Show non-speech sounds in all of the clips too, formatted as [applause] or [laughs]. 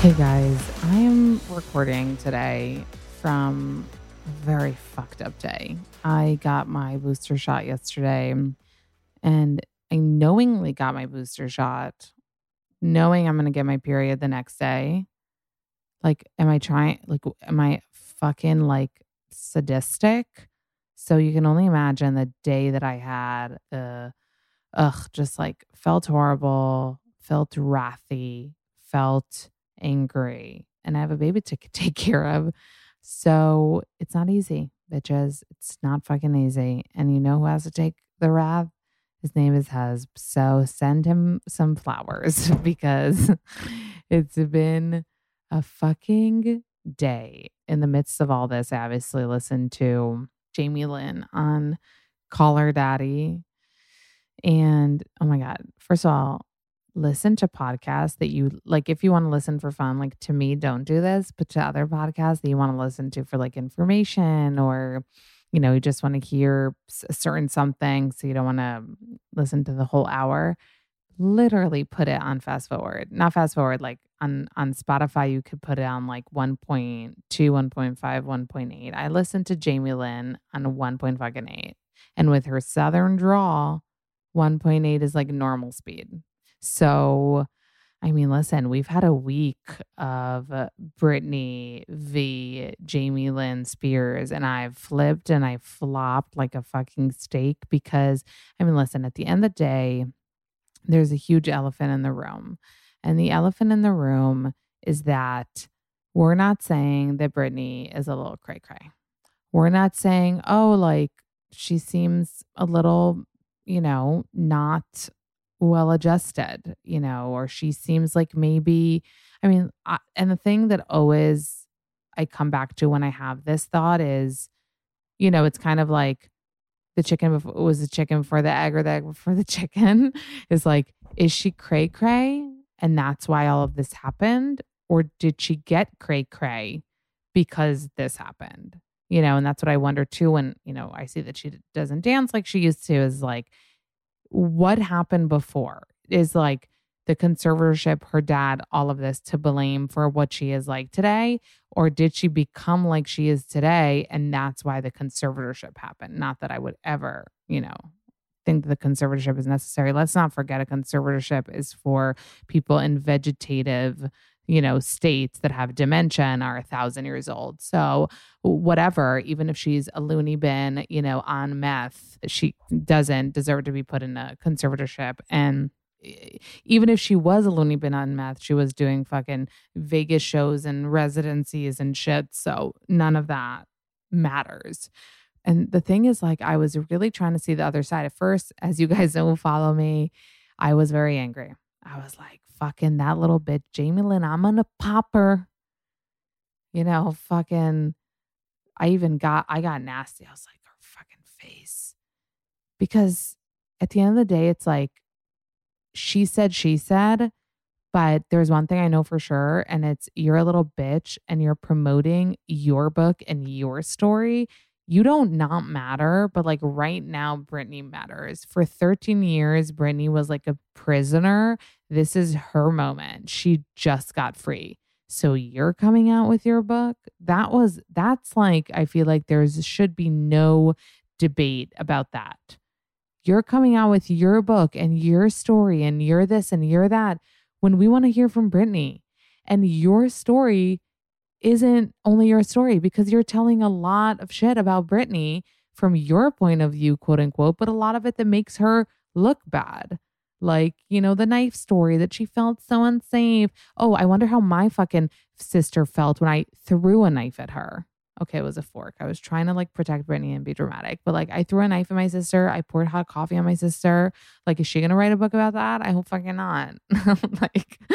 Hey guys, I am recording today from a very fucked up day. I got my booster shot yesterday and I knowingly got my booster shot, knowing I'm going to get my period the next day. Like, am I trying, like, am I fucking like sadistic? So you can only imagine the day that I had the, ugh, just like felt horrible, felt wrathy, felt angry and I have a baby to [laughs] take care of. So it's not easy, bitches. It's not fucking easy. And you know who has to take the wrath? His name is Husb. So send him some flowers [laughs] because [laughs] it's been a fucking day. In the midst of all this, I obviously listened to Jamie Lynn on Call Her Daddy. And oh my God, first of all, listen to podcasts that you like if you want to listen for fun like to me don't do this but to other podcasts that you want to listen to for like information or you know you just want to hear a certain something so you don't want to listen to the whole hour literally put it on fast forward. Not fast forward like on on spotify you could put it on like 1.2 1.5 1.8 i listened to jamie lynn on 1.8 and with her southern drawl 1.8 is like normal speed so, I mean, listen, we've had a week of Britney v. Jamie Lynn Spears, and I've flipped and I flopped like a fucking steak because, I mean, listen, at the end of the day, there's a huge elephant in the room. And the elephant in the room is that we're not saying that Britney is a little cray cray. We're not saying, oh, like she seems a little, you know, not well adjusted, you know, or she seems like maybe, I mean, I, and the thing that always I come back to when I have this thought is, you know, it's kind of like the chicken before was the chicken for the egg or the egg before the [laughs] chicken is like, is she cray cray? And that's why all of this happened? Or did she get cray cray because this happened? You know, and that's what I wonder too when, you know, I see that she doesn't dance like she used to, is like, what happened before is like the conservatorship, her dad, all of this to blame for what she is like today? Or did she become like she is today? And that's why the conservatorship happened. Not that I would ever, you know, think the conservatorship is necessary. Let's not forget a conservatorship is for people in vegetative you know, states that have dementia and are a thousand years old. So, whatever, even if she's a loony bin, you know, on meth, she doesn't deserve to be put in a conservatorship. And even if she was a loony bin on meth, she was doing fucking Vegas shows and residencies and shit. So, none of that matters. And the thing is, like, I was really trying to see the other side. At first, as you guys know, follow me, I was very angry. I was like, fucking that little bitch, Jamie Lynn, I'm gonna pop her. You know, fucking, I even got, I got nasty. I was like, her fucking face. Because at the end of the day, it's like she said, she said, but there's one thing I know for sure, and it's you're a little bitch and you're promoting your book and your story. You don't not matter, but like right now, Britney matters. For 13 years, Britney was like a prisoner. This is her moment. She just got free. So you're coming out with your book? That was, that's like, I feel like there's should be no debate about that. You're coming out with your book and your story and you're this and you're that when we want to hear from Britney. And your story isn't only your story because you're telling a lot of shit about Britney from your point of view, quote unquote, but a lot of it that makes her look bad. Like, you know, the knife story that she felt so unsafe. Oh, I wonder how my fucking sister felt when I threw a knife at her okay, it was a fork. I was trying to like protect Brittany and be dramatic, but like I threw a knife at my sister. I poured hot coffee on my sister. Like, is she gonna write a book about that? I hope fucking not. [laughs] like, [laughs]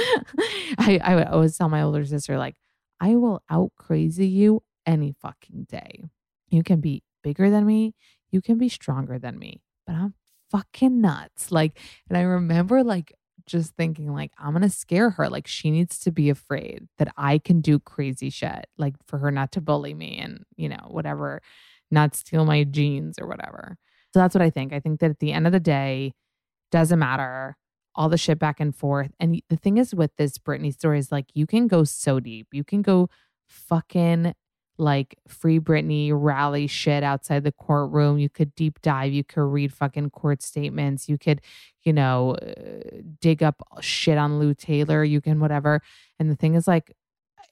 I I would always tell my older sister like, I will out crazy you any fucking day. You can be bigger than me. You can be stronger than me, but I'm fucking nuts. Like, and I remember like just thinking like I'm going to scare her like she needs to be afraid that I can do crazy shit like for her not to bully me and you know whatever not steal my jeans or whatever. So that's what I think. I think that at the end of the day doesn't matter all the shit back and forth. And the thing is with this Britney story is like you can go so deep. You can go fucking like free Britney rally shit outside the courtroom. You could deep dive. You could read fucking court statements. You could, you know, uh, dig up shit on Lou Taylor. You can whatever. And the thing is, like,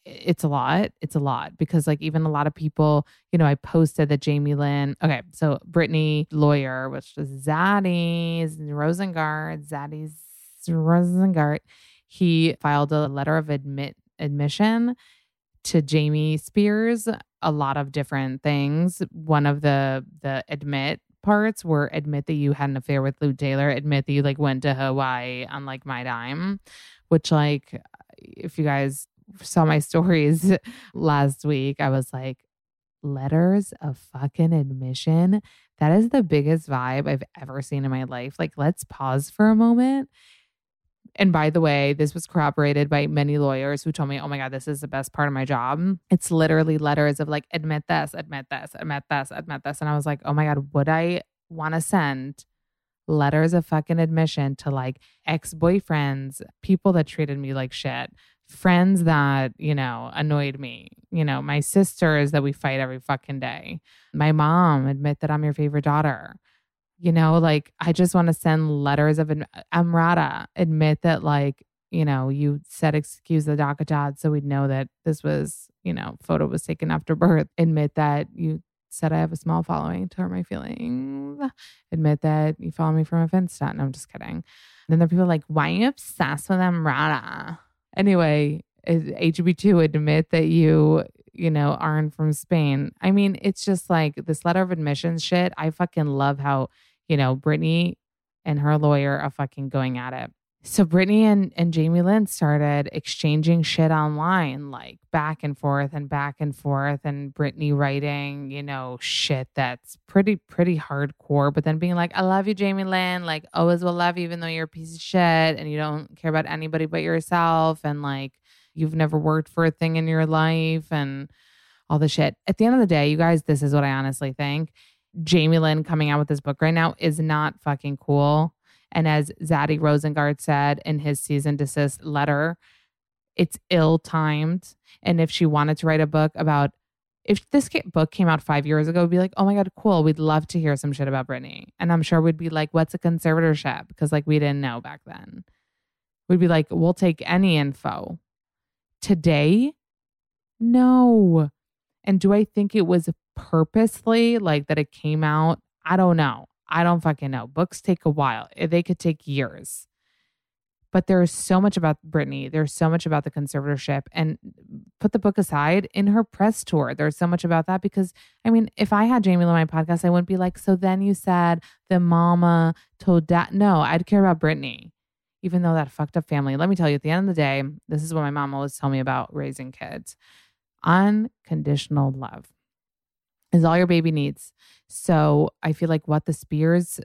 it's a lot. It's a lot because, like, even a lot of people, you know, I posted that Jamie Lynn, okay, so Britney lawyer, which was Zaddy's Rosengart, Zaddy's Rosengart, he filed a letter of admit admission to Jamie Spears a lot of different things. One of the the admit parts were admit that you had an affair with Lou Taylor, admit that you like went to Hawaii on like my dime, which like if you guys saw my [laughs] stories last week, I was like letters of fucking admission. That is the biggest vibe I've ever seen in my life. Like let's pause for a moment and by the way, this was corroborated by many lawyers who told me, oh my God, this is the best part of my job. It's literally letters of like, admit this, admit this, admit this, admit this. And I was like, oh my God, would I want to send letters of fucking admission to like ex boyfriends, people that treated me like shit, friends that, you know, annoyed me, you know, my sisters that we fight every fucking day, my mom, admit that I'm your favorite daughter you know, like I just want to send letters of an Amrata, admit that like, you know, you said excuse the DACA so we'd know that this was, you know, photo was taken after [laughs] birth. Admit that you said I have a small following to hurt my feelings. Admit that you follow me from a Finsta. No, I'm just kidding. And then there are people like, why are you obsessed with Amrata? Anyway, HB2 admit that you you know aren't from Spain. I mean, it's just like this letter of admission shit. I fucking love how you know, Britney and her lawyer are fucking going at it. So Britney and, and Jamie Lynn started exchanging shit online, like back and forth and back and forth, and Britney writing, you know, shit that's pretty, pretty hardcore, but then being like, I love you, Jamie Lynn, like always will love you, even though you're a piece of shit and you don't care about anybody but yourself, and like you've never worked for a thing in your life and all the shit. At the end of the day, you guys, this is what I honestly think Jamie Lynn coming out with this book right now is not fucking cool. And as Zaddy Rosengart said in his cease desist letter, it's ill timed. And if she wanted to write a book about, if this book came out five years ago, be like, oh my God, cool. We'd love to hear some shit about Britney. And I'm sure we'd be like, what's a conservatorship? Because like we didn't know back then. We'd be like, we'll take any info. Today, no. And do I think it was purposely, like that it came out? I don't know. I don't fucking know. Books take a while, they could take years. But there's so much about Britney. There's so much about the conservatorship. And put the book aside, in her press tour, there's so much about that because, I mean, if I had Jamie on my podcast, I wouldn't be like, so then you said the mama told dad. No, I'd care about Britney even though that fucked up family. Let me tell you, at the end of the day, this is what my mom always told me about raising kids unconditional love is all your baby needs. So I feel like what the Spears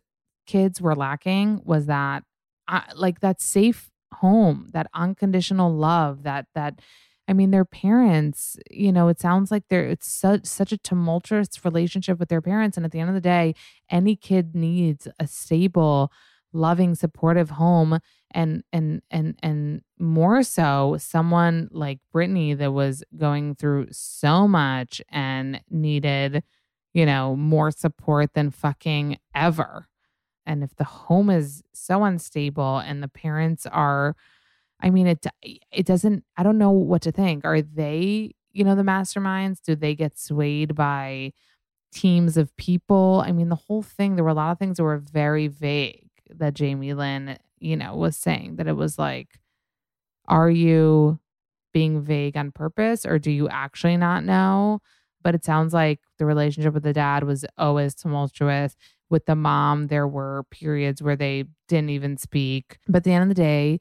kids were lacking was that uh, like that safe home, that unconditional love, that that I mean their parents, you know, it sounds like they're it's such such a tumultuous relationship with their parents and at the end of the day, any kid needs a stable, loving, supportive home and and and and more so someone like Brittany that was going through so much and needed, you know, more support than fucking ever. And if the home is so unstable and the parents are I mean it it doesn't I don't know what to think. Are they, you know, the masterminds? Do they get swayed by teams of people? I mean, the whole thing, there were a lot of things that were very vague that Jamie Lynn, you know, was saying that it was like, are you being vague on purpose or do you actually not know? But it sounds like the relationship with the dad was always tumultuous. With the mom, there were periods where they didn't even speak. But at the end of the day,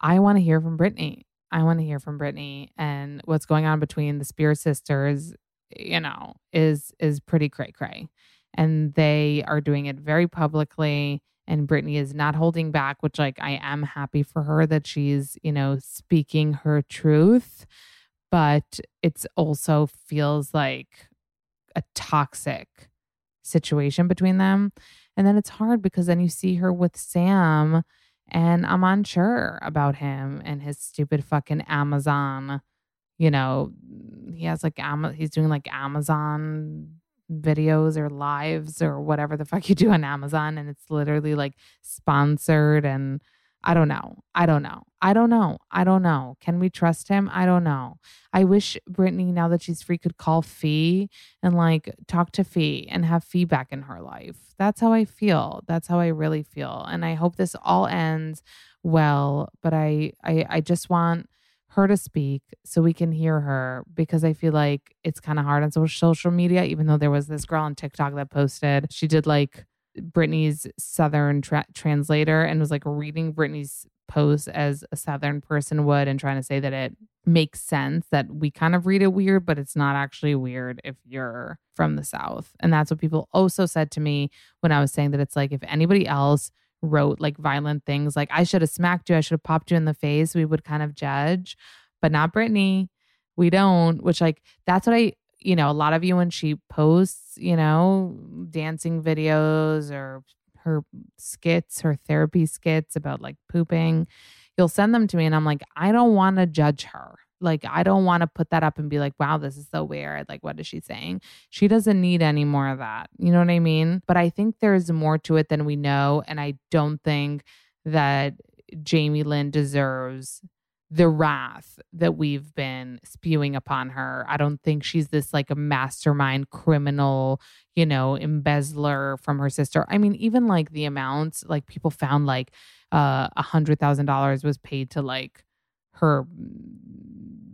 I want to hear from Brittany. I want to hear from Brittany and what's going on between the Spears sisters, you know, is is pretty cray cray. And they are doing it very publicly and Britney is not holding back, which like I am happy for her that she's, you know, speaking her truth, but it's also feels like a toxic situation between them. And then it's hard because then you see her with Sam and I'm unsure about him and his stupid fucking Amazon, you know, he has like he's doing like Amazon videos or lives or whatever the fuck you do on Amazon and it's literally like sponsored and I don't know. I don't know. I don't know. I don't know. Can we trust him? I don't know. I wish Brittany, now that she's free, could call Fee and like talk to Fee and have feedback in her life. That's how I feel. That's how I really feel. And I hope this all ends well. But I I, I just want her to speak so we can hear her because I feel like it's kind of hard on social media, even though there was this girl on TikTok that posted, she did like Britney's Southern tra- translator and was like reading Britney's post as a Southern person would and trying to say that it makes sense that we kind of read it weird, but it's not actually weird if you're from the South. And that's what people also said to me when I was saying that it's like if anybody else wrote like violent things like I should have smacked you, I should have popped you in the face, we would kind of judge, but not Britney. We don't, which like that's what I, you know, a lot of you when she posts, you know, dancing videos or her skits, her therapy skits about like pooping, you'll send them to me and I'm like, I don't want to judge her. Like, I don't want to put that up and be like, wow, this is so weird. Like, what is she saying? She doesn't need any more of that. You know what I mean? But I think there's more to it than we know. And I don't think that Jamie Lynn deserves the wrath that we've been spewing upon her. I don't think she's this like a mastermind criminal, you know, embezzler from her sister. I mean, even like the amounts, like people found like uh a hundred thousand dollars was paid to like her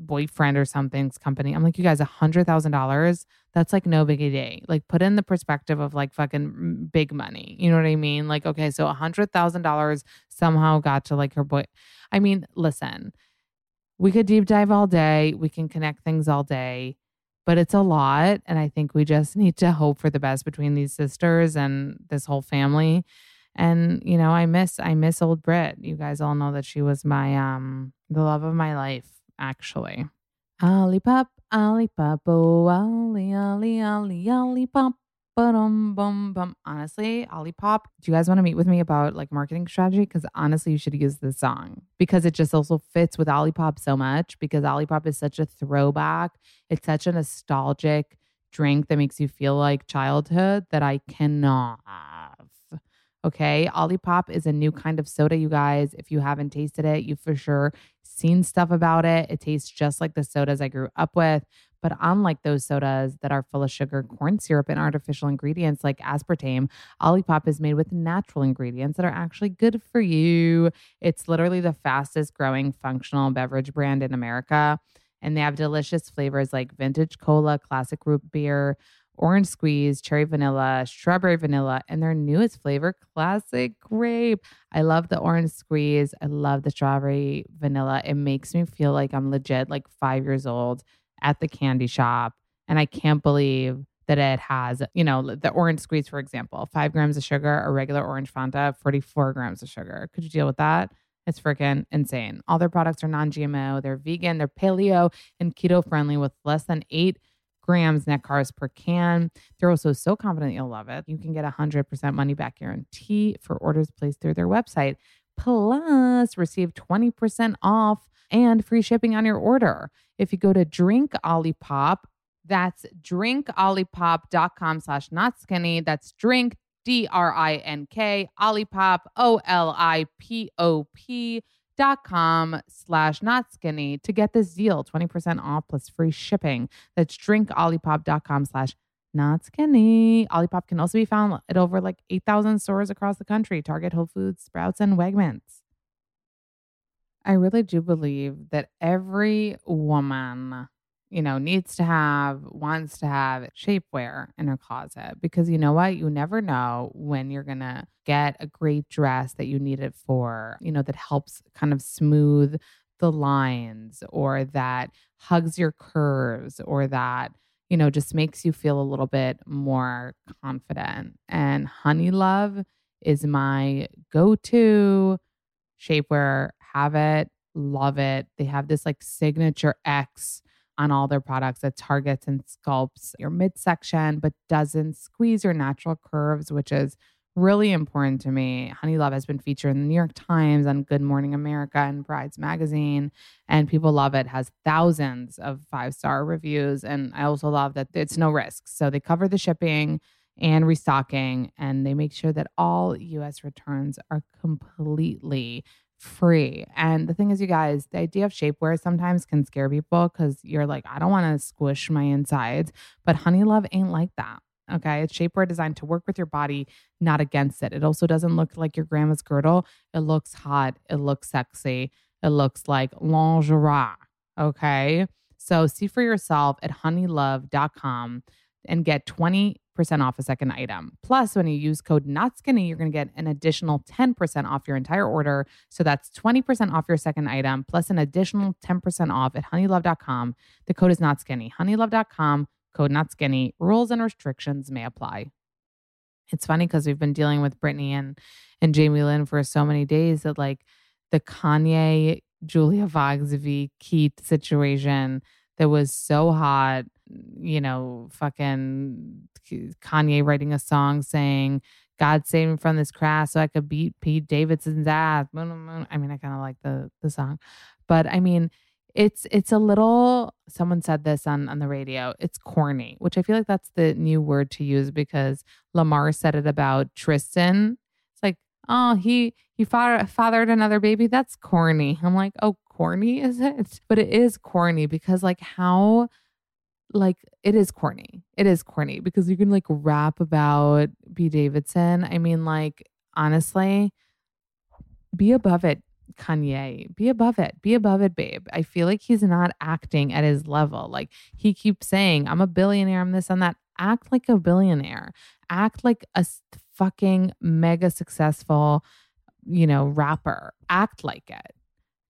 boyfriend or something's company. I'm like, you guys, a hundred thousand dollars. That's like no biggie day. Like put in the perspective of like fucking big money. You know what I mean? Like, okay, so a hundred thousand dollars somehow got to like her boy. I mean, listen, we could deep dive all day. We can connect things all day, but it's a lot. And I think we just need to hope for the best between these sisters and this whole family. And, you know, I miss I miss old Brit. You guys all know that she was my um the love of my life actually. Ali pop, Ali pop, oh, Ali, Ali, Ali, Ali pop. Bum, bum, bum. Honestly, Olipop, do you guys want to meet with me about like marketing strategy? Because honestly, you should use this song because it just also fits with Olipop so much because Olipop is such a throwback. It's such a nostalgic drink that makes you feel like childhood that I cannot Okay. Olipop is a new kind of soda, you guys. If you haven't tasted it, you've for sure seen stuff about it. It tastes just like the sodas I grew up with. But unlike those sodas that are full of sugar, corn syrup, and artificial ingredients like aspartame, Olipop is made with natural ingredients that are actually good for you. It's literally the fastest growing functional beverage brand in America. And they have delicious flavors like vintage cola, classic root beer, orange squeeze, cherry vanilla, strawberry vanilla, and their newest flavor, classic grape. I love the orange squeeze. I love the strawberry vanilla. It makes me feel like I'm legit like five years old at the candy shop. And I can't believe that it has, you know, the orange squeeze, for example, five grams of sugar, a regular orange Fanta, 44 grams of sugar. Could you deal with that? It's freaking insane. All their products are non GMO, they're vegan, they're paleo and keto friendly with less than eight grams net carbs per can. They're also so confident you'll love it. You can get a 100% money back guarantee for orders placed through their website. Plus, receive 20% off and free shipping on your order. If you go to Drink Olipop, that's drinkolipop.com slash not skinny. That's drink, D R I N K, Olipop, O L I P O P dot com slash not skinny to get this deal 20% off plus free shipping. That's drinkolipop.com slash not skinny. Olipop can also be found at over like 8000 stores across the country target whole foods sprouts and wegmans. I really do believe that every woman you know, needs to have, wants to have shapewear in her closet because you know what? You never know when you're going to get a great dress that you need it for, you know, that helps kind of smooth the lines or that hugs your curves or that, you know, just makes you feel a little bit more confident. And Honey Love is my go to shapewear. Have it, love it. They have this like signature X on all their products that targets and sculpts your midsection, but doesn't squeeze your natural curves, which is really important to me. Honey Love has been featured in the New York Times, on Good Morning America, and Brides Magazine, and people love it. has thousands of five star reviews, and I also love that it's no risk. So they cover the shipping and restocking, and they make sure that all U.S. returns are completely free. And the thing is, you guys, the idea of shapewear sometimes can scare people because you're like, I don't want to squish my insides. But Honey Love ain't like that. Okay. It's shapewear designed to work with your body, not against it. It also doesn't look like your grandma's girdle. It looks hot. It looks sexy. It looks like lingerie. Okay. So see for yourself at honeylove.com and get 20 percent off a second item. Plus, when you use code not skinny, you're going to get an additional 10% off your entire order. So that's 20% off your second item, plus an additional 10% off at honeylove.com. The code is not skinny. Honeylove.com, code not skinny. Rules and restrictions may apply. It's funny because we've been dealing with Britney and and Jamie Lynn for so many days that like the Kanye Julia Fox v Keith situation that was so hot you know, fucking Kanye writing a song saying, God save me from this crash so I could beat Pete Davidson's ass. I mean, I kind of like the the song. But I mean, it's it's a little someone said this on on the radio. It's corny, which I feel like that's the new word to use because Lamar said it about Tristan. It's like, oh, he he fathered another baby. That's corny. I'm like, oh, corny is it? But it is corny because like how like it is corny. It is corny because you can like rap about B. Davidson. I mean, like, honestly, be above it, Kanye. Be above it. Be above it, babe. I feel like he's not acting at his level. Like he keeps saying, I'm a billionaire, I'm this, I'm that. Act like a billionaire. Act like a fucking mega successful, you know, rapper. Act like it.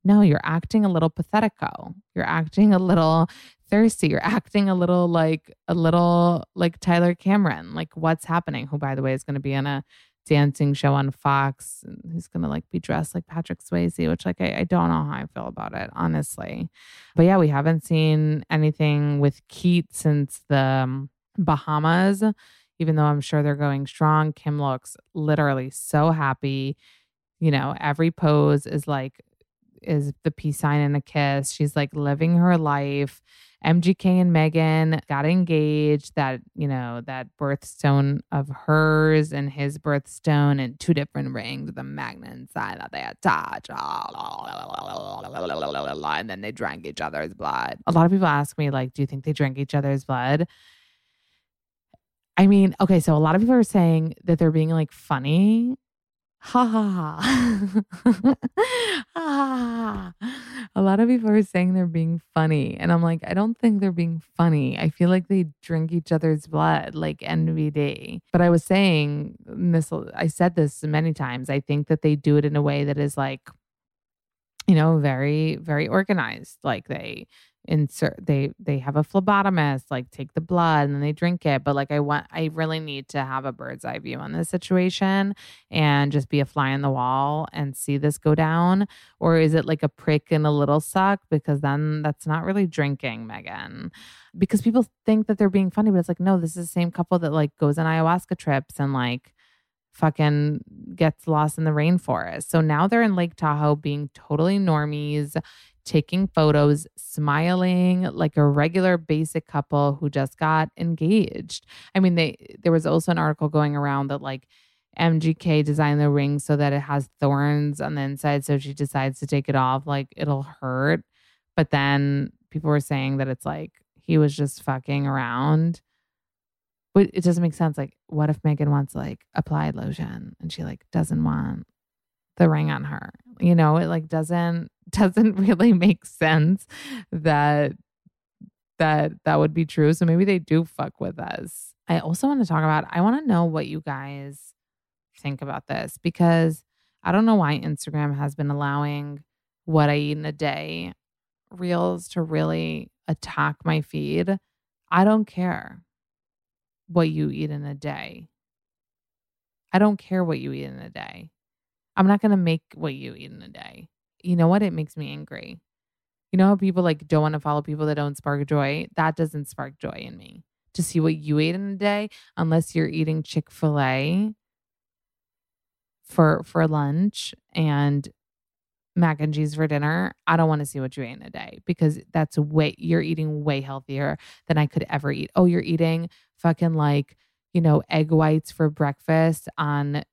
No, you're acting a little pathetico. You're acting a little thirsty. You're acting a little like a little like Tyler Cameron. Like what's happening? Who, by the way, is going to be in a dancing show on Fox. He's going to like be dressed like Patrick Swayze, which like I, I don't know how I feel about it, honestly. But yeah, we haven't seen anything with Keith since the um, Bahamas, even though I'm sure they're going strong. Kim looks literally so happy. You know, every pose is like is the peace sign and a kiss. She's like living her life. MGK and Megan got engaged. That, you know, that birthstone of hers and his birthstone and two different rings with a magnet inside that they attach. And then they drank each other's blood. A lot of people ask me, like, do you think they drank each other's blood? I mean, okay, so a lot of people are saying that they're being like funny ha ha ha. ha. A lot of people are saying they're being funny. And I'm like, I don't think they're being funny. I feel like they drink each other's blood like NBD. But I was saying this, I said this many times. I think that they do it in a way that is like, you know, very, very organized. Like they, insert they they have a phlebotomist like take the blood and then they drink it. But like i want i really need to have a bird's eye view on this situation and just be a fly on the wall and see this go down. Or is it like a prick and a little suck? Because then that's not really drinking megan. Because people think that they're being funny but it's like no this is the same couple that like goes on ayahuasca trips and like fucking gets lost in the rainforest. So now they're in lake tahoe being totally normies taking photos, smiling like a regular basic couple who just got engaged. I mean, they there was also an article going around that like MGK designed the ring so that it has thorns on the inside. So she decides to take it off, like it'll hurt. But then people were saying that it's like he was just fucking around. But it doesn't make sense. Like, what if Megan wants like applied lotion and she like doesn't want the ring on her? You know, it like doesn't [laughs] doesn't really make sense that that that would be true. So maybe they do fuck with us. I also want to talk about I want to know what you guys think about this because I don't know why Instagram has been allowing what I eat in a day reels to really attack my feed. I don't care what you eat in a day. I don't care what you eat in a day. I'm not to make what you eat in a day you know what? It makes me angry. You know how people like don't want to follow people that don't spark joy? That doesn't spark joy in me. To see what you ate in a day, unless you're eating Chick fil A for for lunch and mac and cheese for dinner, I don't want to see what you ate in a day because that's way you're eating way healthier than I could ever eat. Oh, you're eating fucking like, you know, egg whites for breakfast on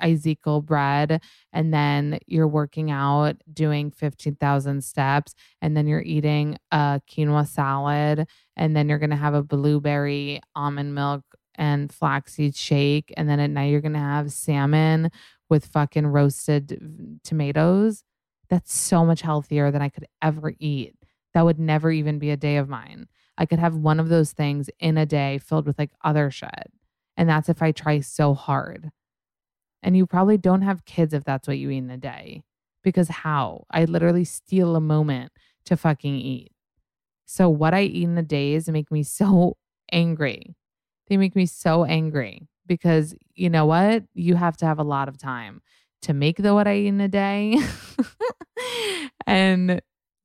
Ezekiel bread, and then you're working out, doing 15,000 steps, and then you're eating a quinoa salad, and then you're going to have a blueberry almond milk and flaxseed shake. And then at night, you're going to have salmon with fucking roasted tomatoes. That's so much healthier than I could ever eat. That would never even be a day of mine. I could have one of those things in a day filled with like other shit. And that's if I try so hard. And you probably don't have kids if that's what you eat in a day. Because how? I literally steal a moment to fucking eat. So what I eat in the day is make me [laughs] so angry. They make me so angry because you know what? You have to have a lot of time to make the what I eat in a day [laughs] and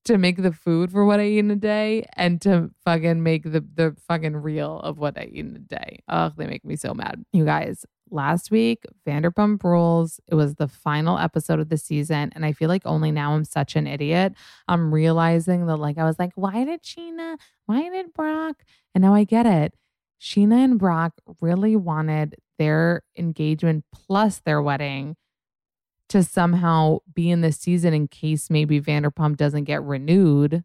to make the food for what I eat in a day and to fucking make the the fucking reel of what I eat in a day. Ugh, they make me so mad. You guys, last week, Vanderpump Rules. It was the final episode of the season. And I feel like only now I'm such an idiot. I'm realizing that, like, I was like, why did Scheana? Why did Brock? And now I get it. Scheana and Brock really wanted their engagement plus their wedding to somehow be in this season in case maybe Vanderpump doesn't get renewed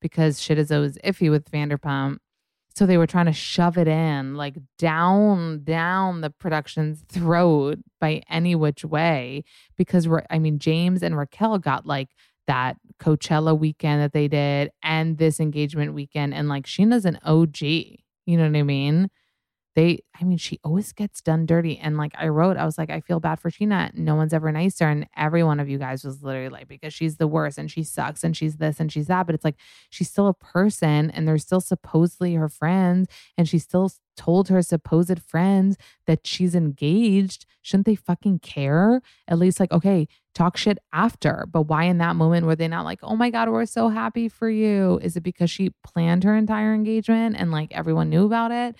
because shit is always iffy with Vanderpump. So they were trying to shove it in, like down, down the production's throat by any which way. Because I mean, James and Raquel got like that Coachella weekend that they did and this engagement weekend. And like Scheana's an OG. You know what I mean? They i mean she always gets done dirty and like i wrote i was like i feel bad for scheana no one's ever nicer and every one of you guys was literally like because she's the worst and she sucks and she's this and she's that. But it's like she's still a person and they're still supposedly her friends and she still told her supposed friends that she's engaged. Shouldn't they fucking care? At least like okay talk shit after but why in that moment were they not like oh my god we're so happy for you is it because she planned her entire engagement and like everyone knew about it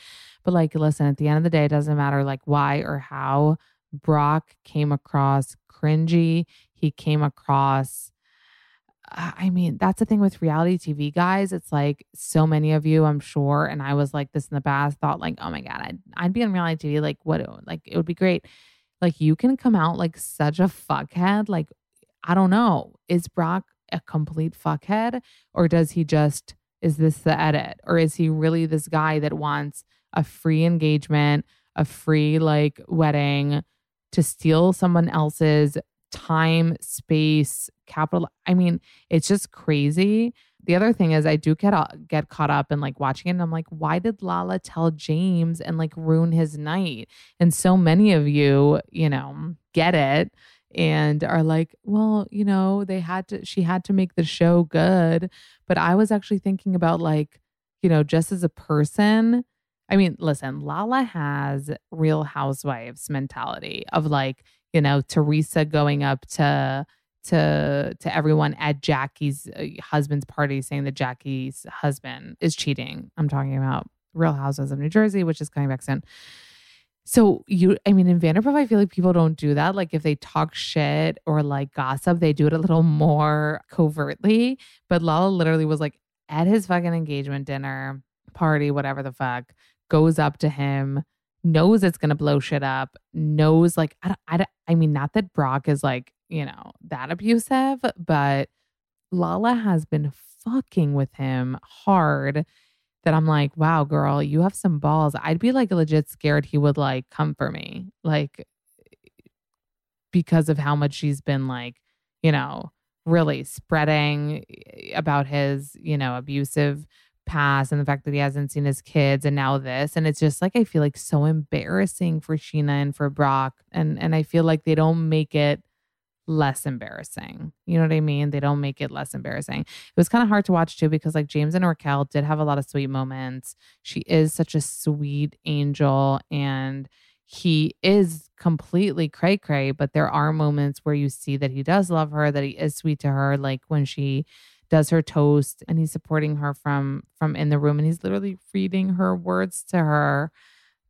but like, listen, at the end of the day, it doesn't matter like why or how Brock came across cringy. He came across. Uh, I mean, that's the thing with reality TV, guys. It's like so many of you, I'm sure, and I was like this in the past, thought like, oh my God, I'd, I'd be on reality TV. Like, what? Like, it would be great. Like, you can come out like such a fuckhead. Like, I don't know. Is Brock a complete fuckhead or does he just, is this the edit? Or is he really this guy that wants a free engagement, a free like wedding to steal someone else's time, space, capital. I mean, it's just crazy. The other thing is I do get get caught up in like watching it and I'm like, why did Lala tell James and like ruin his night? And so many of you, you know, get it and are like, well, you know, they had to, she had to make the show good. But I was actually thinking about like, you know, just as a person, I mean, listen, Lala has real housewives mentality of like, you know, Teresa going up to to to everyone at Jackie's uh, husband's party saying that Jackie's husband is cheating. I'm talking about Real Houses of New Jersey, which is coming back soon. So you, I mean, in Vanderpump, I feel like people don't do that. Like if they talk shit or like gossip, they do it a little more covertly. But Lala literally was like at his fucking engagement dinner party, whatever the fuck, goes up to him, knows it's gonna blow shit up, knows like I, I, I mean, not that Brock is like you know that abusive, but Lala has been fucking with him hard that I'm like, wow, girl, you have some balls. I'd be like legit scared he would like come for me, like because of how much she's been like, you know, really spreading eh, about his, you know, abusive past and the fact that he hasn't seen his kids and now this. And it's just like I feel like so embarrassing for Scheana and for Brock. And and I feel like they don't make it less embarrassing. You know what I mean? They don't make it less embarrassing. It was kind of hard to watch too because like James and Raquel did have a lot of sweet moments. She is such a sweet angel and he is completely cray cray, but there are moments where you see that he does love her, that he is sweet to her, like when she does her toast and he's supporting her from from in the room and he's literally reading her words to her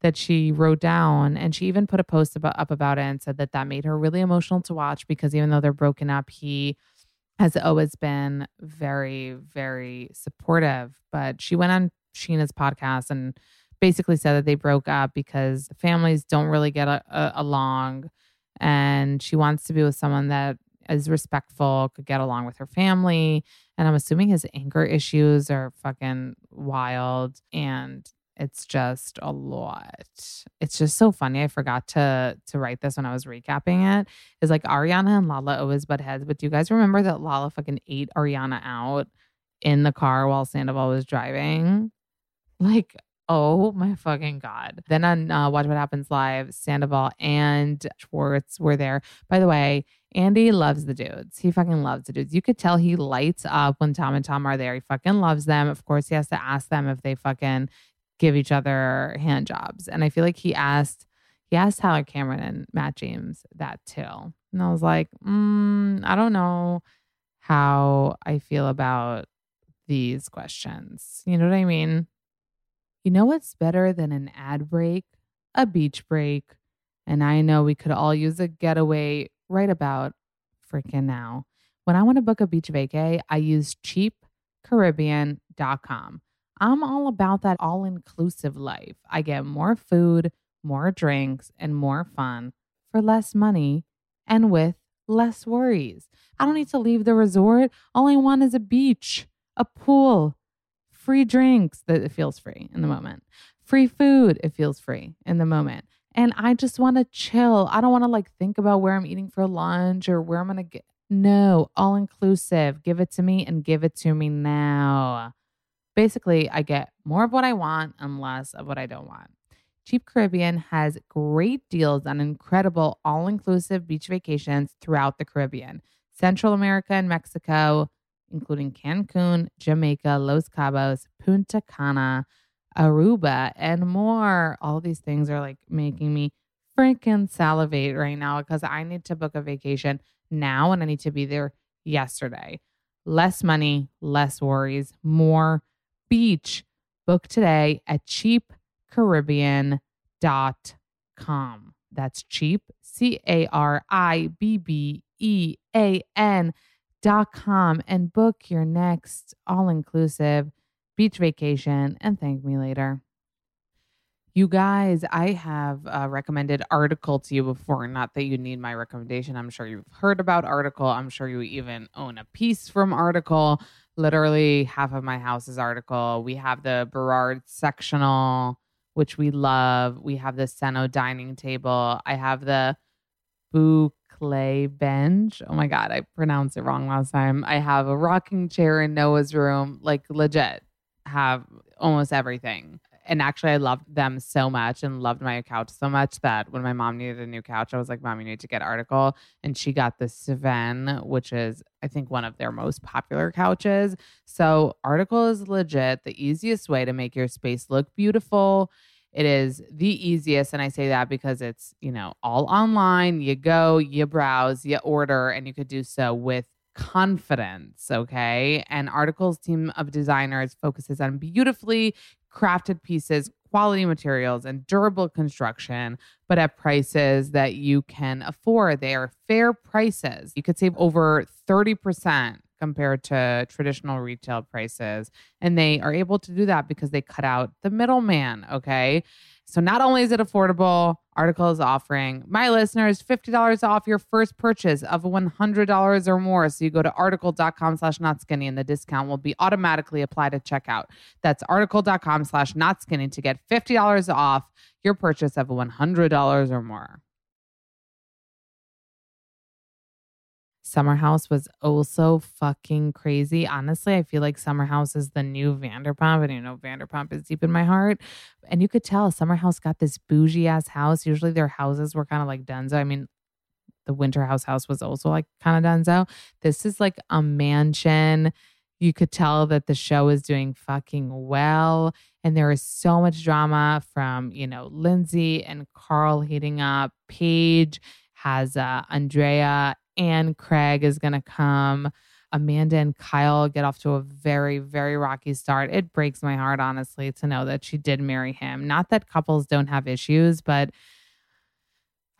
that she wrote down and she even put a post about up about it and said that that made her really emotional to watch because even though they're broken up he has always been very very supportive. But she went on Scheana's podcast and basically said that they broke up because families don't really get a, a, along and she wants to be with someone that is respectful could get along with her family and i'm assuming his anger issues are fucking wild and it's just a lot. It's just so funny. I forgot to to write this when I was recapping it. Is like Ariana and Lala always butt heads. But do you guys remember that Lala fucking ate Ariana out in the car while Sandoval was driving? Like, oh my fucking god. Then on uh, Watch What Happens Live, Sandoval and Schwartz were there. By the way, Andy loves the dudes. He fucking loves the dudes. You could tell he lights up when Tom and Tom are there. He fucking loves them. Of course, he has to ask them if they fucking give each other hand jobs. And I feel like he asked he asked Tyler Cameron and Matt James that too. And I was like, mm, I don't know how I feel about these questions. You know what I mean? You know what's better than an ad break? A beach break. And I know we could all use a getaway right about freaking now. When I want to book a beach vacay, I use cheapcaribbean.com. I'm all about that all inclusive life. I get more food, more drinks, and more fun for less money and with less worries. I don't need to leave the resort. All I want is a beach, a pool, free drinks that it feels free in the moment, free food, it feels free in the moment. And I just want to chill. I don't want to like think about where I'm eating for lunch or where I'm going to get. No, all inclusive. Give it to me and give it to me now. Basically, I get more of what I want and less of what I don't want. Cheap Caribbean has great deals on incredible all inclusive beach vacations throughout the Caribbean, Central America and Mexico, including Cancun, Jamaica, Los Cabos, Punta Cana, Aruba, and more. All these things are like making me freaking salivate right now because I need to book a vacation now and I need to be there yesterday. Less money, less worries, more beach. Book today at cheapcaribbean.com. That's cheap, C A R I B B E A N dot com and book your next all inclusive beach vacation and thank me later. You guys, I have a recommended article to you before. Not that you need my recommendation. I'm sure you've heard about article. I'm sure you even own a piece from article literally half of my house is article. We have the Burrard sectional, which we love. We have the Seno dining table. I have the Boucle bench. Oh my God, I pronounced it wrong last time. I have a rocking chair in Noah's room, like legit, have almost everything. And actually, I loved them so much and loved my couch so much that when my mom needed a new couch, I was like, Mom, you need to get Article. And she got the Sven, which is, I think, one of their most popular couches. So, Article is legit the easiest way to make your space look beautiful. It is the easiest. And I say that because it's, you know, all online. You go, you browse, you order, and you could do so with confidence. Okay. And Article's team of designers focuses on beautifully crafted pieces, quality materials, and durable construction, but at prices that you can afford. They are fair prices. You could save over 30% compared to traditional retail prices. And they are able to do that because they cut out the middleman. Okay. So not only is it affordable, Article is offering my listeners $50 off your first purchase of $100 or more. So you go to article.com slash not skinny and the discount will be automatically applied at checkout. That's article.com slash not skinny to get $50 off your purchase of $100 or more. Summer House was also fucking crazy. Honestly, I feel like Summer House is the new Vanderpump, and you know Vanderpump is deep in my heart. And you could tell Summer House got this bougie ass house. Usually their houses were kind of like Dunzo. I mean, the Winter House house was also like kind of Dunzo. This is like a mansion. You could tell that the show is doing fucking well. And there is so much drama from, you know, Lindsay and Carl heating up. Paige has uh, Andrea and Craig is going to come. Amanda and Kyle get off to a very, very rocky start. It breaks my heart, honestly, to know that she did marry him. Not that couples don't have issues, but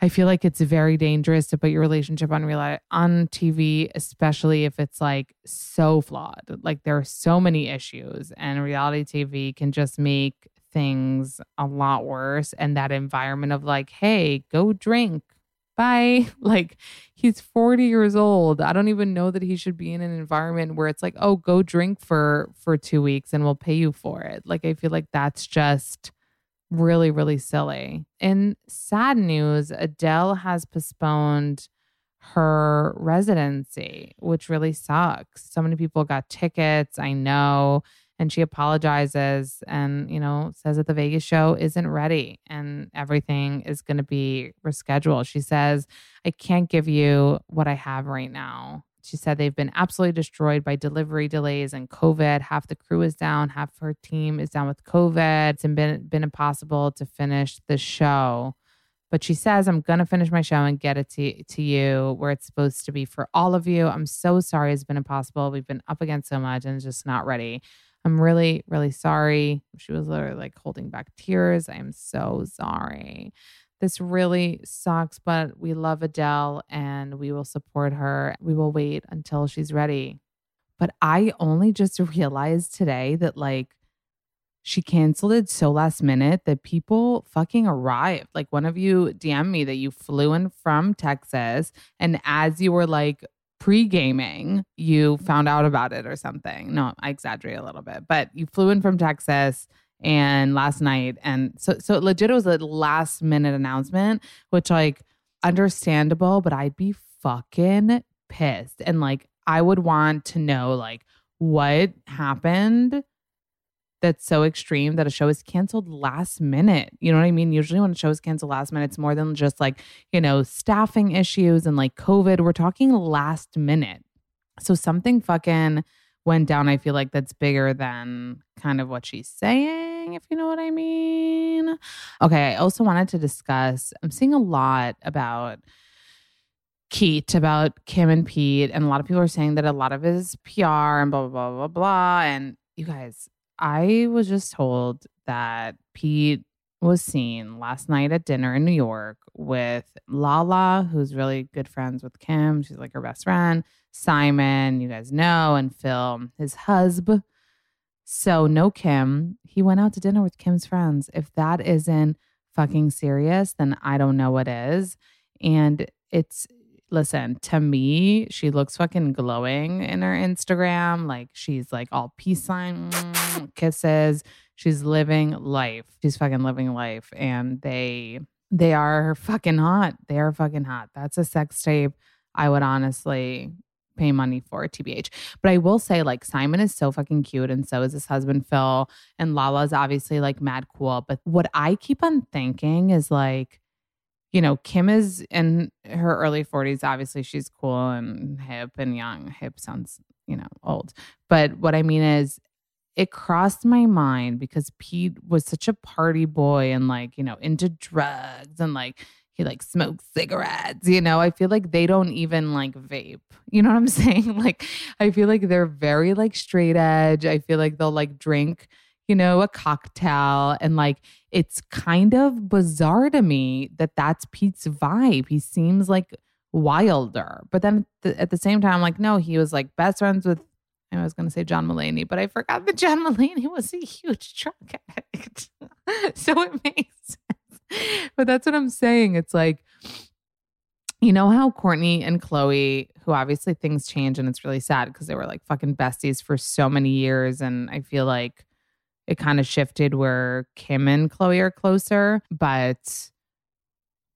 I feel like it's very dangerous to put your relationship on real on TV, especially if it's like so flawed. Like there are so many issues, and reality TV can just make things a lot worse. And that environment of like, hey, go drink, bye. [laughs] Like he's 40 years old. I don't even know that he should be in an environment where it's like, oh, go drink for for 2 weeks and we'll pay you for it. Like I feel like that's just really really silly. In sad news, Adele has postponed her residency, which really sucks. So many people got tickets, I know and she apologizes and you know says that the Vegas show isn't ready and everything is going to be rescheduled. She says, "I can't give you what I have right now." She said they've been absolutely destroyed by delivery delays and COVID. Half the crew is down, half her team is down with COVID. It's been been impossible to finish the show. But she says, I'm going to finish my show and get it to, to you where it's supposed to be for all of you. I'm so sorry it's been impossible. We've been up against so much and it's just not ready. I'm really, really sorry. She was literally like holding back tears. I am so sorry. This really sucks, but we love Adele and we will support her. We will wait until she's ready. But I only just realized today that like she canceled it so last minute that people fucking arrived. Like one of you DM me that you flew in from Texas and as you were like pre gaming, you found out about it or something. No, I exaggerate a little bit, but you flew in from Texas and last night. And so, so legit, it was a last minute announcement, which like understandable, but I'd be fucking pissed. And like, I would want to know like what happened that's so extreme that a show is canceled last minute. You know what I mean? Usually when a show is canceled last minute, it's more than just like, you know, staffing issues and like COVID. We're talking last minute. So something fucking went down. I feel like that's bigger than kind of what she's saying, if you know what I mean. Okay. I also wanted to discuss, I'm seeing a lot about Keat, about Kim and Pete. And a lot of people are saying that a lot of his PR and blah, blah, blah, blah, blah. And you guys, I was just told that Pete was seen last night at dinner in New York with Lala, who's really good friends with Kim. She's like her best friend. Simon, you guys know, and Phil, his husband. So, no Kim. He went out to dinner with Kim's friends. If that isn't fucking serious, then I don't know what is. And it's listen, to me, she looks fucking glowing in her Instagram. Like she's like all peace sign, [sniffs] kisses. She's living life. She's fucking living life. And they they are fucking hot. They are fucking hot. That's a sex tape I would honestly pay money for TBH. But I will say, like, Simon is so fucking cute, and so is his husband Phil, and Lala's obviously like mad cool. But what I keep on thinking is like, you know, Kim is in her early 40s. Obviously, she's cool and hip and young. Hip sounds, you know, old. But what I mean is, it crossed my mind because Pete was such a party boy and like, you know, into drugs and like he like smokes cigarettes, you know. I feel like they don't even like vape. You know what I'm [laughs] saying? Like I feel like they're very like straight edge. I feel like they'll like drink, you know, a cocktail and like it's kind of bizarre to me that that's Pete's vibe. He seems like wilder. But then at the same time, like, no, he was like best friends with I was going to say John Mulaney, but I forgot that John [laughs] Mulaney was a huge drug addict. [laughs] so it makes sense. But that's what I'm saying. It's like, you know how Courtney and Chloe, who obviously things change and it's really sad because they were like fucking besties for so many years. And I feel like it kind of shifted where Kim and Chloe are closer. But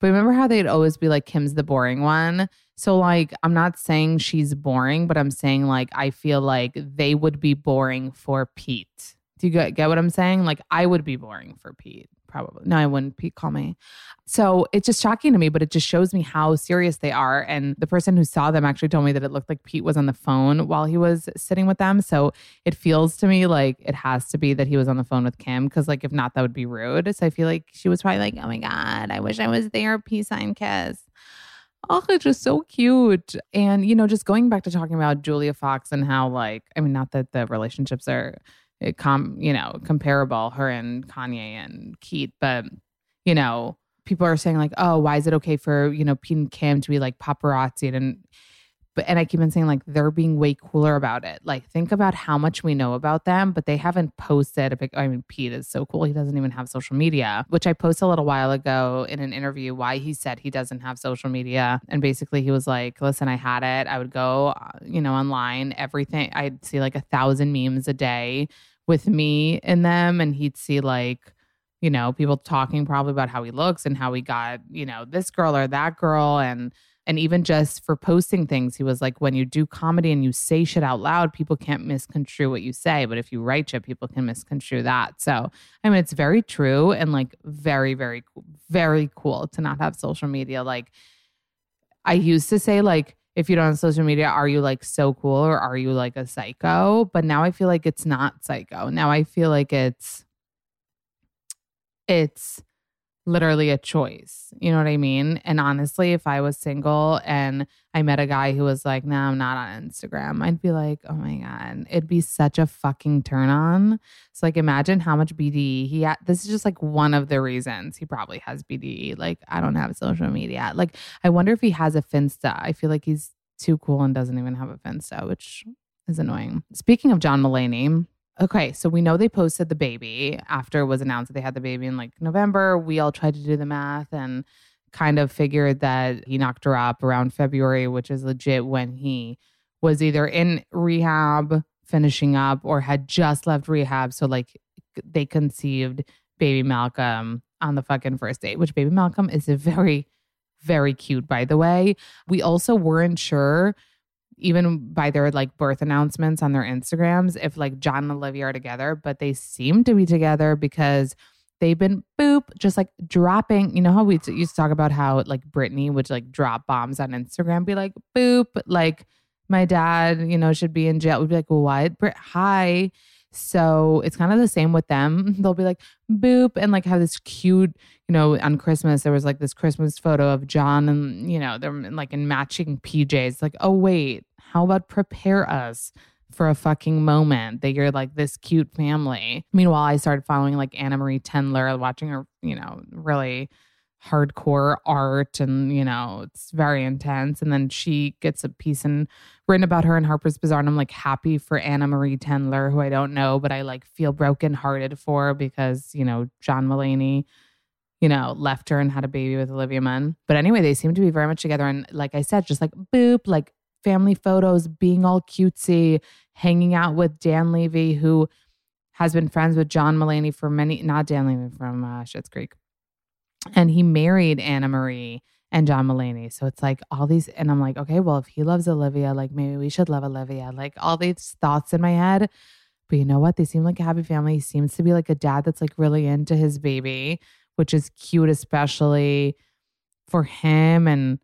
but remember how they'd always be like Kim's the boring one? So, like, I'm not saying she's boring, but I'm saying, like, I feel like they would be boring for Pete. Do you get, get what I'm saying? Like, I would be boring for Pete, probably. No, I wouldn't. Pete, call me. So it's just shocking to me, but it just shows me how serious they are. And the person who saw them actually told me that it looked like Pete was on the phone while he was sitting with them. So it feels to me like it has to be that he was on the phone with Kim, because, like, if not, that would be rude. So I feel like she was probably like, oh my God, I wish I was there. Peace sign kiss. Oh, it's just so cute. And, you know, just going back to talking about Julia Fox and how, like, I mean, not that the relationships are, com, you know, comparable, her and Kanye and Keith, but, you know, people are saying, like, oh, why is it okay for, you know, Pete and Kim to be like paparazzi? And, but and I keep on saying like they're being way cooler about it. Like think about how much we know about them, but they haven't posted a pic. I mean, Pete is so cool. He doesn't even have social media, which I posted a little while ago in an interview why he said he doesn't have social media. And basically he was like, listen, I had it. I would go, uh, you know, online, everything. I'd see like a thousand memes a day with me in them. And he'd see like, you know, people talking probably about how he looks and how he got, you know, this girl or that girl. And and even just for posting things, he was like, when you do comedy and you say shit out loud, people can't misconstrue what you say. But if you write shit, people can misconstrue that. So, I mean, it's very true and like very, very, very cool to not have social media. Like, I used to say, like, if you don't have social media, are you like so cool or are you like a psycho? But now I feel like it's not psycho. Now I feel like it's, it's, literally a choice. You know what I mean? And honestly, if I was single and I met a guy who was like, "No, nah, I'm not on Instagram," I'd be like, "Oh my god, it'd be such a fucking turn on." So like, imagine how much BDE he had. This is just like one of the reasons he probably has BDE. Like, I don't have social media. Like, I wonder if he has a Finsta. I feel like he's too cool and doesn't even have a Finsta, which is annoying. Speaking of John Mulaney, Okay, so we know they posted the baby after it was announced that they had the baby in like November. We all tried to do the math and kind of figured that he knocked her up around February, which is legit when he was either in rehab, finishing up, or had just left rehab. So, like, they conceived baby Malcolm on the fucking first date, which baby Malcolm is a very, very cute, by the way. We also weren't sure even by their like birth announcements on their Instagrams, if like John and Olivia are together, but they seem to be together because they've been boop, just like dropping. You know how we used to talk about how like Britney would like drop bombs on Instagram, be like boop, like my dad, you know, should be in jail. We'd be like, what? Brit, hi. So it's kind of the same with them. [laughs] They'll be like, boop, and like have this cute, you know, on Christmas, there was like this Christmas photo of John and, you know, they're like in matching PJs. Like, oh, wait, how about prepare us for a fucking moment that you're like this cute family? Meanwhile, I started following like Anna Marie Tendler, watching her, you know, really hardcore art and you know it's very intense. And then she gets a piece and written about her in harper's bazaar and i'm like happy for anna marie tendler who i don't know but i like feel brokenhearted for because you know john mulaney you know left her and had a baby with olivia munn. But anyway they seem to be very much together. And like i said just like boop like family photos being all cutesy hanging out with dan levy who has been friends with john mulaney for many not dan levy from uh, Schitt's creek and he married Anna Marie and John Mulaney. So it's like all these, and I'm like, okay, well, if he loves Olivia, like maybe we should love Olivia. Like all these thoughts in my head. But you know what? They seem like a happy family. He seems to be like a dad that's like really into his baby, which is cute, especially for him. And,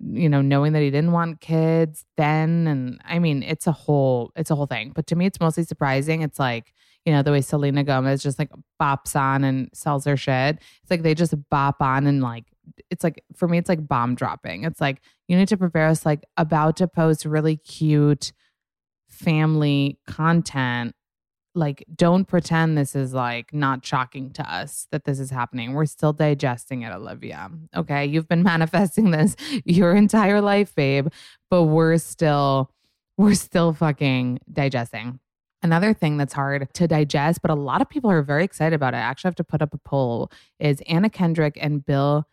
you know, knowing that he didn't want kids then. And I mean, it's a whole, it's a whole thing. But to me, it's mostly surprising. It's like, you know, the way Selena Gomez just like bops on and sells her shit. It's like they just bop on and like it's like for me it's like bomb dropping. It's like you need to prepare us like about to post really cute family content. Like don't pretend this is like not shocking to us that this is happening. We're still digesting it, Olivia. Okay? You've been [laughs] manifesting this your entire life, babe, but we're still we're still fucking digesting. Another thing that's hard to digest, but a lot of people are very excited about it. I actually have to put up a poll is Anna Kendrick and Bill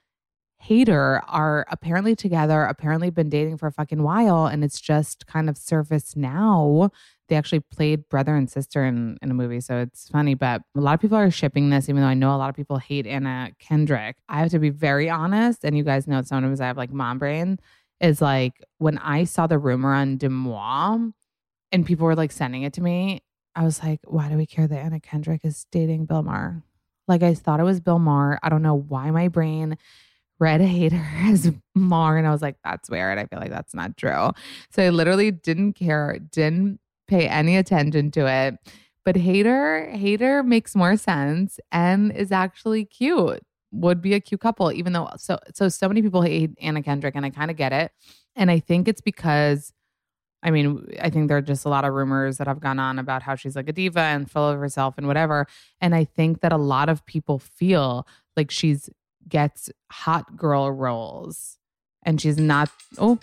Hader are apparently together, apparently been dating for a fucking while, and it's just kind of surfaced now. They actually played brother and sister in, in a movie, so it's funny. But a lot of people are shipping this, even though I know a lot of people hate Anna Kendrick. I have to be very honest, and you guys know sometimes I have like mom brain. Is like when I saw the rumor on Deuxmoi and people were like sending it to me, I was like, why do we care that Anna Kendrick is dating Bill Maher? Like I thought it was Bill Maher. I don't know why my brain read Hader [laughs] as Maher. And I was like, that's weird. I feel like that's not true. So I literally didn't care, didn't pay any attention to it. But Hader, Hader makes more sense and is actually cute. Would be a cute couple, even though so so so many people hate Anna Kendrick, and I kind of get it. And I think it's because I mean, I think there are just a lot of rumors that have gone on about how she's like a diva and full of herself and whatever. And I think that a lot of people feel like she's gets hot girl roles and she's not oh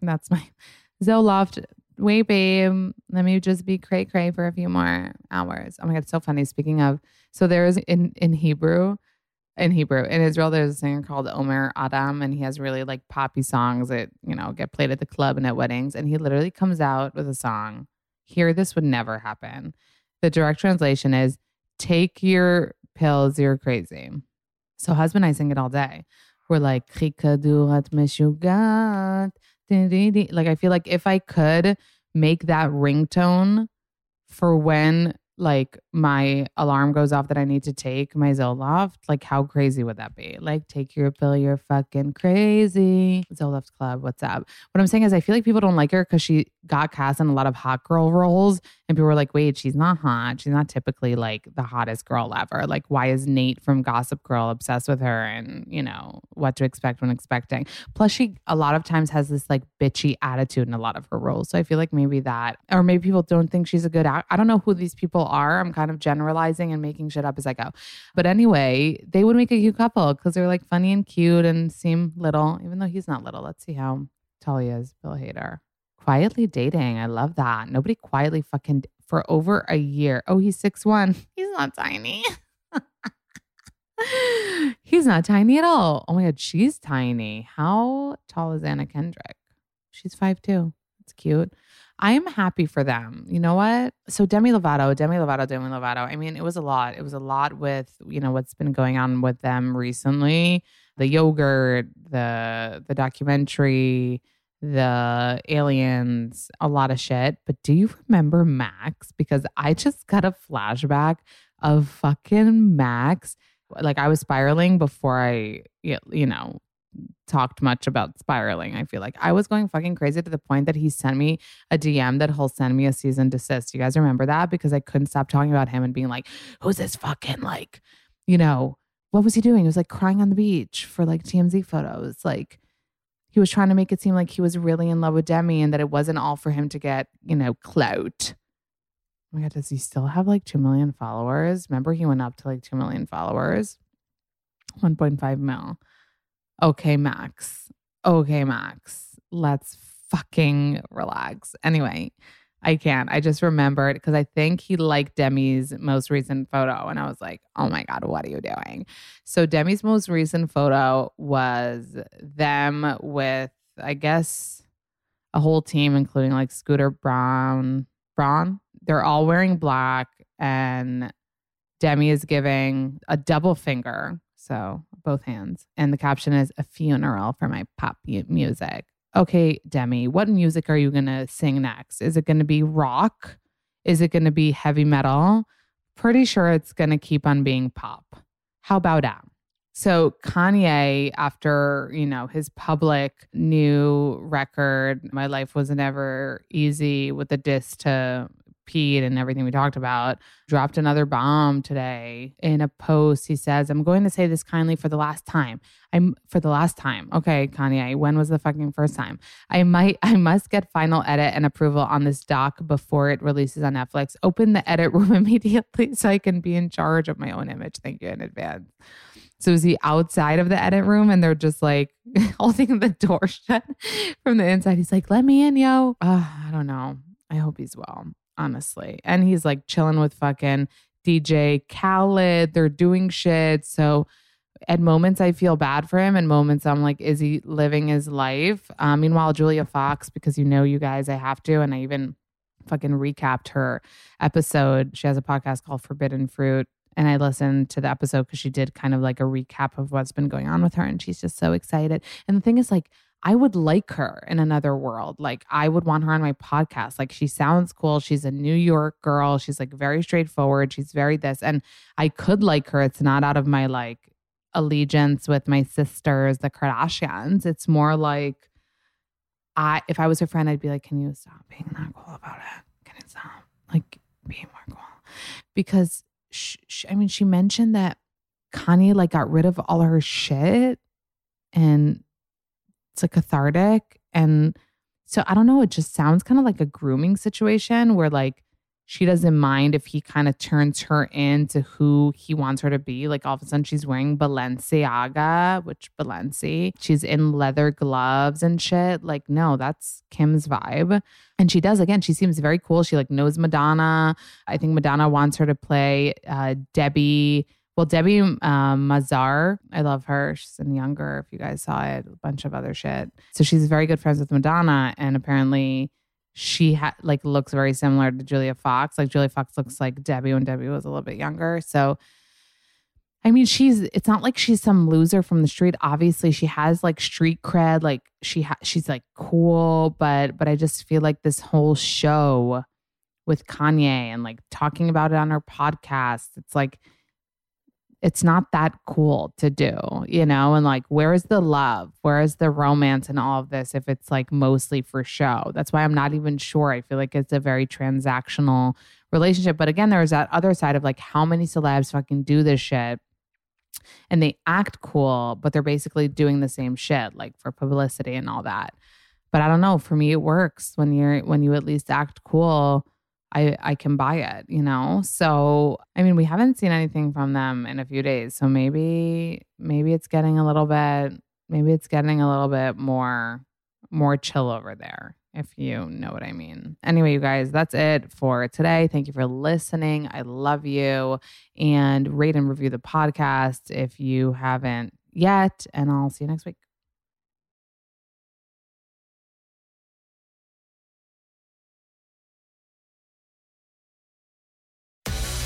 that's my [laughs] Zoloft. Wait, babe. Let me just be cray cray for a few more hours. Oh my god, it's so funny. Speaking of, so there's in in Hebrew, in Hebrew. In Israel, there's a singer called Omer Adam, and he has really like poppy songs that, you know, get played at the club and at weddings. And he literally comes out with a song. Here, this would never happen. The direct translation is take your pills, you're crazy. So husband and I sing it all day. We're like, like I feel like if I could make that ringtone for when like my alarm goes off that I need to take my Zoloft, like how crazy would that be? Like take your pill, you're fucking crazy. Zoloft Club, what's up? What I'm saying is I feel like people don't like her because she got cast in a lot of hot girl roles and people were like, wait, she's not hot. She's not typically like the hottest girl ever. Like why is Nate from Gossip Girl obsessed with her and you know what to expect when expecting? Plus she a lot of times has this like bitchy attitude in a lot of her roles. So I feel like maybe that or maybe people don't think she's a good act. I don't know who these people are. I'm kind of generalizing and making shit up as I go. But anyway, they would make a cute couple because they're like funny and cute and seem little, even though he's not little. Let's see how tall he is, Bill Hader. Quietly dating. I love that. Nobody quietly fucking for over a year. Oh, he's six one. [laughs] He's not tiny. [laughs] he's not tiny at all. Oh my God, she's tiny. How tall is Anna Kendrick? She's five two. That's cute. I am happy for them. You know what? So Demi Lovato, Demi Lovato, Demi Lovato. I mean, it was a lot. It was a lot with, you know, what's been going on with them recently. The yogurt, the the documentary, the aliens, a lot of shit. But do you remember Max? Because I just got a flashback of fucking Max. Like I was spiraling before I, you know, talked much about spiraling. I feel like I was going fucking crazy to the point that he sent me a DM that he'll send me a cease and desist. You guys remember that? Because I couldn't stop talking about him and being like, who's this fucking like, you know, what was he doing? He was like crying on the beach for like TMZ photos. Like he was trying to make it seem like he was really in love with Demi and that it wasn't all for him to get, you know, clout. Oh my God, does he still have like 2 million followers? Remember, he went up to like 2 million followers? 1.5 mil. Okay, Max. Okay, Max. Let's fucking relax. Anyway, I can't. I just remembered because I think he liked Demi's most recent photo. And I was like, oh my God, what are you doing? So, Demi's most recent photo was them with, I guess, a whole team, including like Scooter Braun. Braun. They're all wearing black, and Demi is giving a double finger So both hands. And the caption is a funeral for my pop music. Okay, Demi, what music are you going to sing next? Is it going to be rock? Is it going to be heavy metal? Pretty sure it's going to keep on being pop. How about that? So Kanye, after you know his public new record, "My Life Was Never Easy" with the diss to Pete and everything we talked about, dropped another bomb today in a post. He says, I'm going to say this kindly for the last time. I'm for the last time. Okay, Kanye, when was the fucking first time? I might I must get final edit and approval on this doc before it releases on Netflix. Open the edit room [laughs] immediately so I can be in charge of my own image. Thank you in advance. So is he outside of the edit room and they're just like [laughs] holding the door [laughs] shut from the inside? He's like, let me in, yo. Uh, I don't know. I hope he's well honestly. And he's like chilling with fucking DJ Khaled. They're doing shit. So at moments I feel bad for him, and moments I'm like, is he living his life? Uh, meanwhile, Julia Fox, because you know you guys, I have to, and I even fucking recapped her episode. She has a podcast called Forbidden Fruit. And I listened to the episode because she did kind of like a recap of what's been going on with her. And she's just so excited. And the thing is, like, I would like her in another world. Like I would want her on my podcast. Like she sounds cool. She's a New York girl. She's like very straightforward. She's very this. And I could like her. It's not out of my like allegiance with my sisters, the Kardashians. It's more like I if I was her friend, I'd be like, Can you stop being that cool about it? Can you stop? Like being more cool. Because she, she, I mean, she mentioned that Kanye like got rid of all her shit and it's like cathartic. And so I don't know, it just sounds kind of like a grooming situation where like she doesn't mind if he kind of turns her into who he wants her to be. Like all of a sudden she's wearing Balenciaga, which Balenci, she's in leather gloves and shit. Like, no, that's Kim's vibe. And she does again, she seems very cool. She like knows Madonna. I think Madonna wants her to play uh, Debi well, Debi um, Mazar, I love her. She's in Younger. If you guys saw it, a bunch of other shit. So she's very good friends with Madonna, and apparently she ha- like looks very similar to Julia Fox. Like Julia Fox looks like Debi when Debi was a little bit younger. So I mean, she's it's not like she's some loser from the street. Obviously, she has like street cred, like she ha- she's like cool, but but I just feel like this whole show with Kanye and like talking about it on her podcast, it's like it's not that cool to do, you know? And like, where's the love? Where's the romance and all of this if it's like mostly for show? That's why I'm not even sure. I feel like it's a very transactional relationship. But again, there's that other side of like, how many celebs fucking do this shit? And they act cool, but they're basically doing the same shit, like for publicity and all that. But I don't know. For me, it works when you're when you at least act cool I I can buy it, you know? So, I mean, we haven't seen anything from them in a few days. So maybe maybe it's getting a little bit maybe it's getting a little bit more more chill over there if you know what I mean. Anyway, you guys, that's it for today. Thank you for listening. I love you and rate and review the podcast if you haven't yet and I'll see you next week.